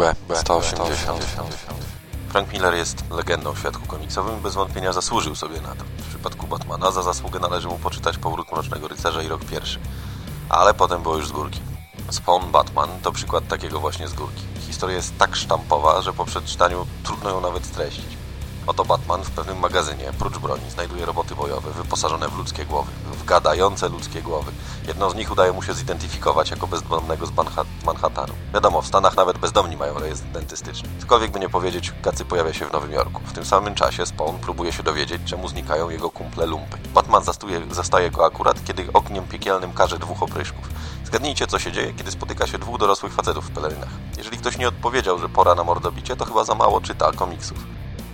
B, 180. Frank Miller jest legendą w świadku komiksowym i bez wątpienia zasłużył sobie na to. W przypadku Batmana za zasługę należy mu poczytać Powrót Mrocznego Rycerza i rok pierwszy. Ale potem było już z górki. Spawn Batman to przykład takiego właśnie z górki. Historia jest tak sztampowa, że po przeczytaniu trudno ją nawet streścić. Oto Batman w pewnym magazynie, prócz broni, znajduje roboty bojowe wyposażone w ludzkie głowy, w gadające ludzkie głowy. Jedną z nich udaje mu się zidentyfikować jako bezdomnego z Manha Manhattanu. Wiadomo, w Stanach nawet bezdomni mają rejestr dentystyczny. Cokolwiek by nie powiedzieć, Gacy pojawia się w Nowym Jorku. W tym samym czasie Spawn próbuje się dowiedzieć, czemu znikają jego kumple lumpy. Batman zastuje, zastaje go akurat, kiedy ogniem piekielnym każe dwóch opryszków. Zgadnijcie, co się dzieje, kiedy spotyka się dwóch dorosłych facetów w pelerynach. Jeżeli ktoś nie odpowiedział, że pora na mordobicie, to chyba za mało czyta komiksów.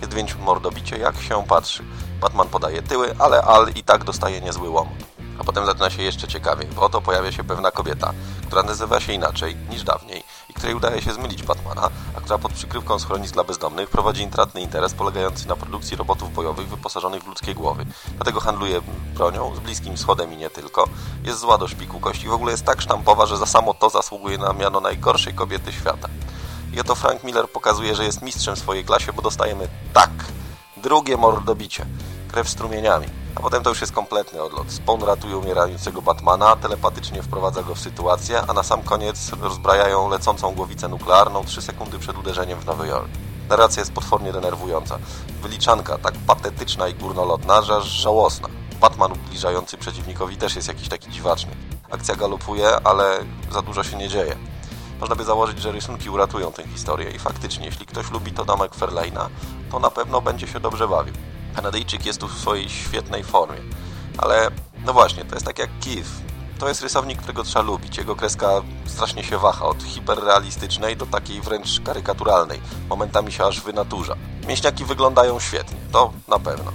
Jest więc mordobicie, jak się patrzy. Batman podaje tyły, ale Al i tak dostaje niezły łomot. A potem zaczyna się jeszcze ciekawiej, bo oto pojawia się pewna kobieta, która nazywa się inaczej niż dawniej i której udaje się zmylić Batmana, a która pod przykrywką schronisk dla bezdomnych prowadzi intratny interes polegający na produkcji robotów bojowych wyposażonych w ludzkie głowy. Dlatego handluje bronią, z Bliskim Wschodem i nie tylko. Jest zła do szpiku kości, w ogóle jest tak sztampowa, że za samo to zasługuje na miano najgorszej kobiety świata. I oto Frank Miller pokazuje, że jest mistrzem w swojej klasie, bo dostajemy tak, drugie mordobicie, krew strumieniami. A potem to już jest kompletny odlot. Spawn ratuje umierającego Batmana, telepatycznie wprowadza go w sytuację, a na sam koniec rozbrajają lecącą głowicę nuklearną 3 sekundy przed uderzeniem w Nowy Jork. Narracja jest potwornie denerwująca. Wyliczanka tak patetyczna i górnolotna, że aż żałosna. Batman ubliżający przeciwnikowi też jest jakiś taki dziwaczny. Akcja galopuje, ale za dużo się nie dzieje. Można by założyć, że rysunki uratują tę historię i faktycznie, jeśli ktoś lubi Toda McFarlane'a, to na pewno będzie się dobrze bawił. Kanadyjczyk jest tu w swojej świetnej formie, ale no właśnie, to jest tak jak Keith. To jest rysownik, którego trzeba lubić. Jego kreska strasznie się waha, od hiperrealistycznej do takiej wręcz karykaturalnej. Momentami się aż wynaturza. Mięśniaki wyglądają świetnie, to na pewno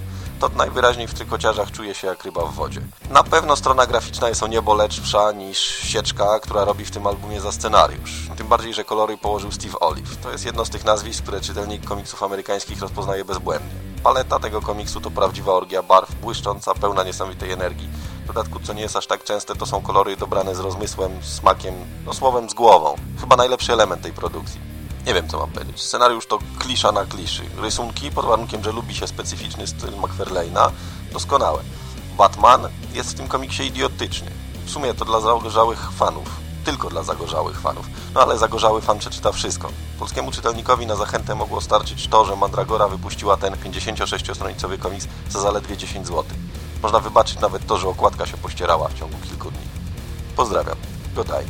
to najwyraźniej w trykociarzach czuje się jak ryba w wodzie. Na pewno strona graficzna jest o niebo lepsza niż sieczka, która robi w tym albumie za scenariusz. Tym bardziej, że kolory położył Steve Olive. To jest jedno z tych nazwisk, które czytelnik komiksów amerykańskich rozpoznaje bezbłędnie. Paleta tego komiksu to prawdziwa orgia barw, błyszcząca, pełna niesamowitej energii. W dodatku, co nie jest aż tak częste, to są kolory dobrane z rozmysłem, smakiem, no słowem z głową. Chyba najlepszy element tej produkcji. Nie wiem, co mam powiedzieć. Scenariusz to klisza na kliszy. Rysunki, pod warunkiem, że lubi się specyficzny styl McFarlane'a, doskonałe. Batman jest w tym komiksie idiotyczny. W sumie to dla zagorzałych fanów. Tylko dla zagorzałych fanów. No ale zagorzały fan przeczyta wszystko. Polskiemu czytelnikowi na zachętę mogło starczyć to, że Mandragora wypuściła ten 56-stronicowy komiks za zaledwie 10 zł. Można wybaczyć nawet to, że okładka się pościerała w ciągu kilku dni. Pozdrawiam. Godaj.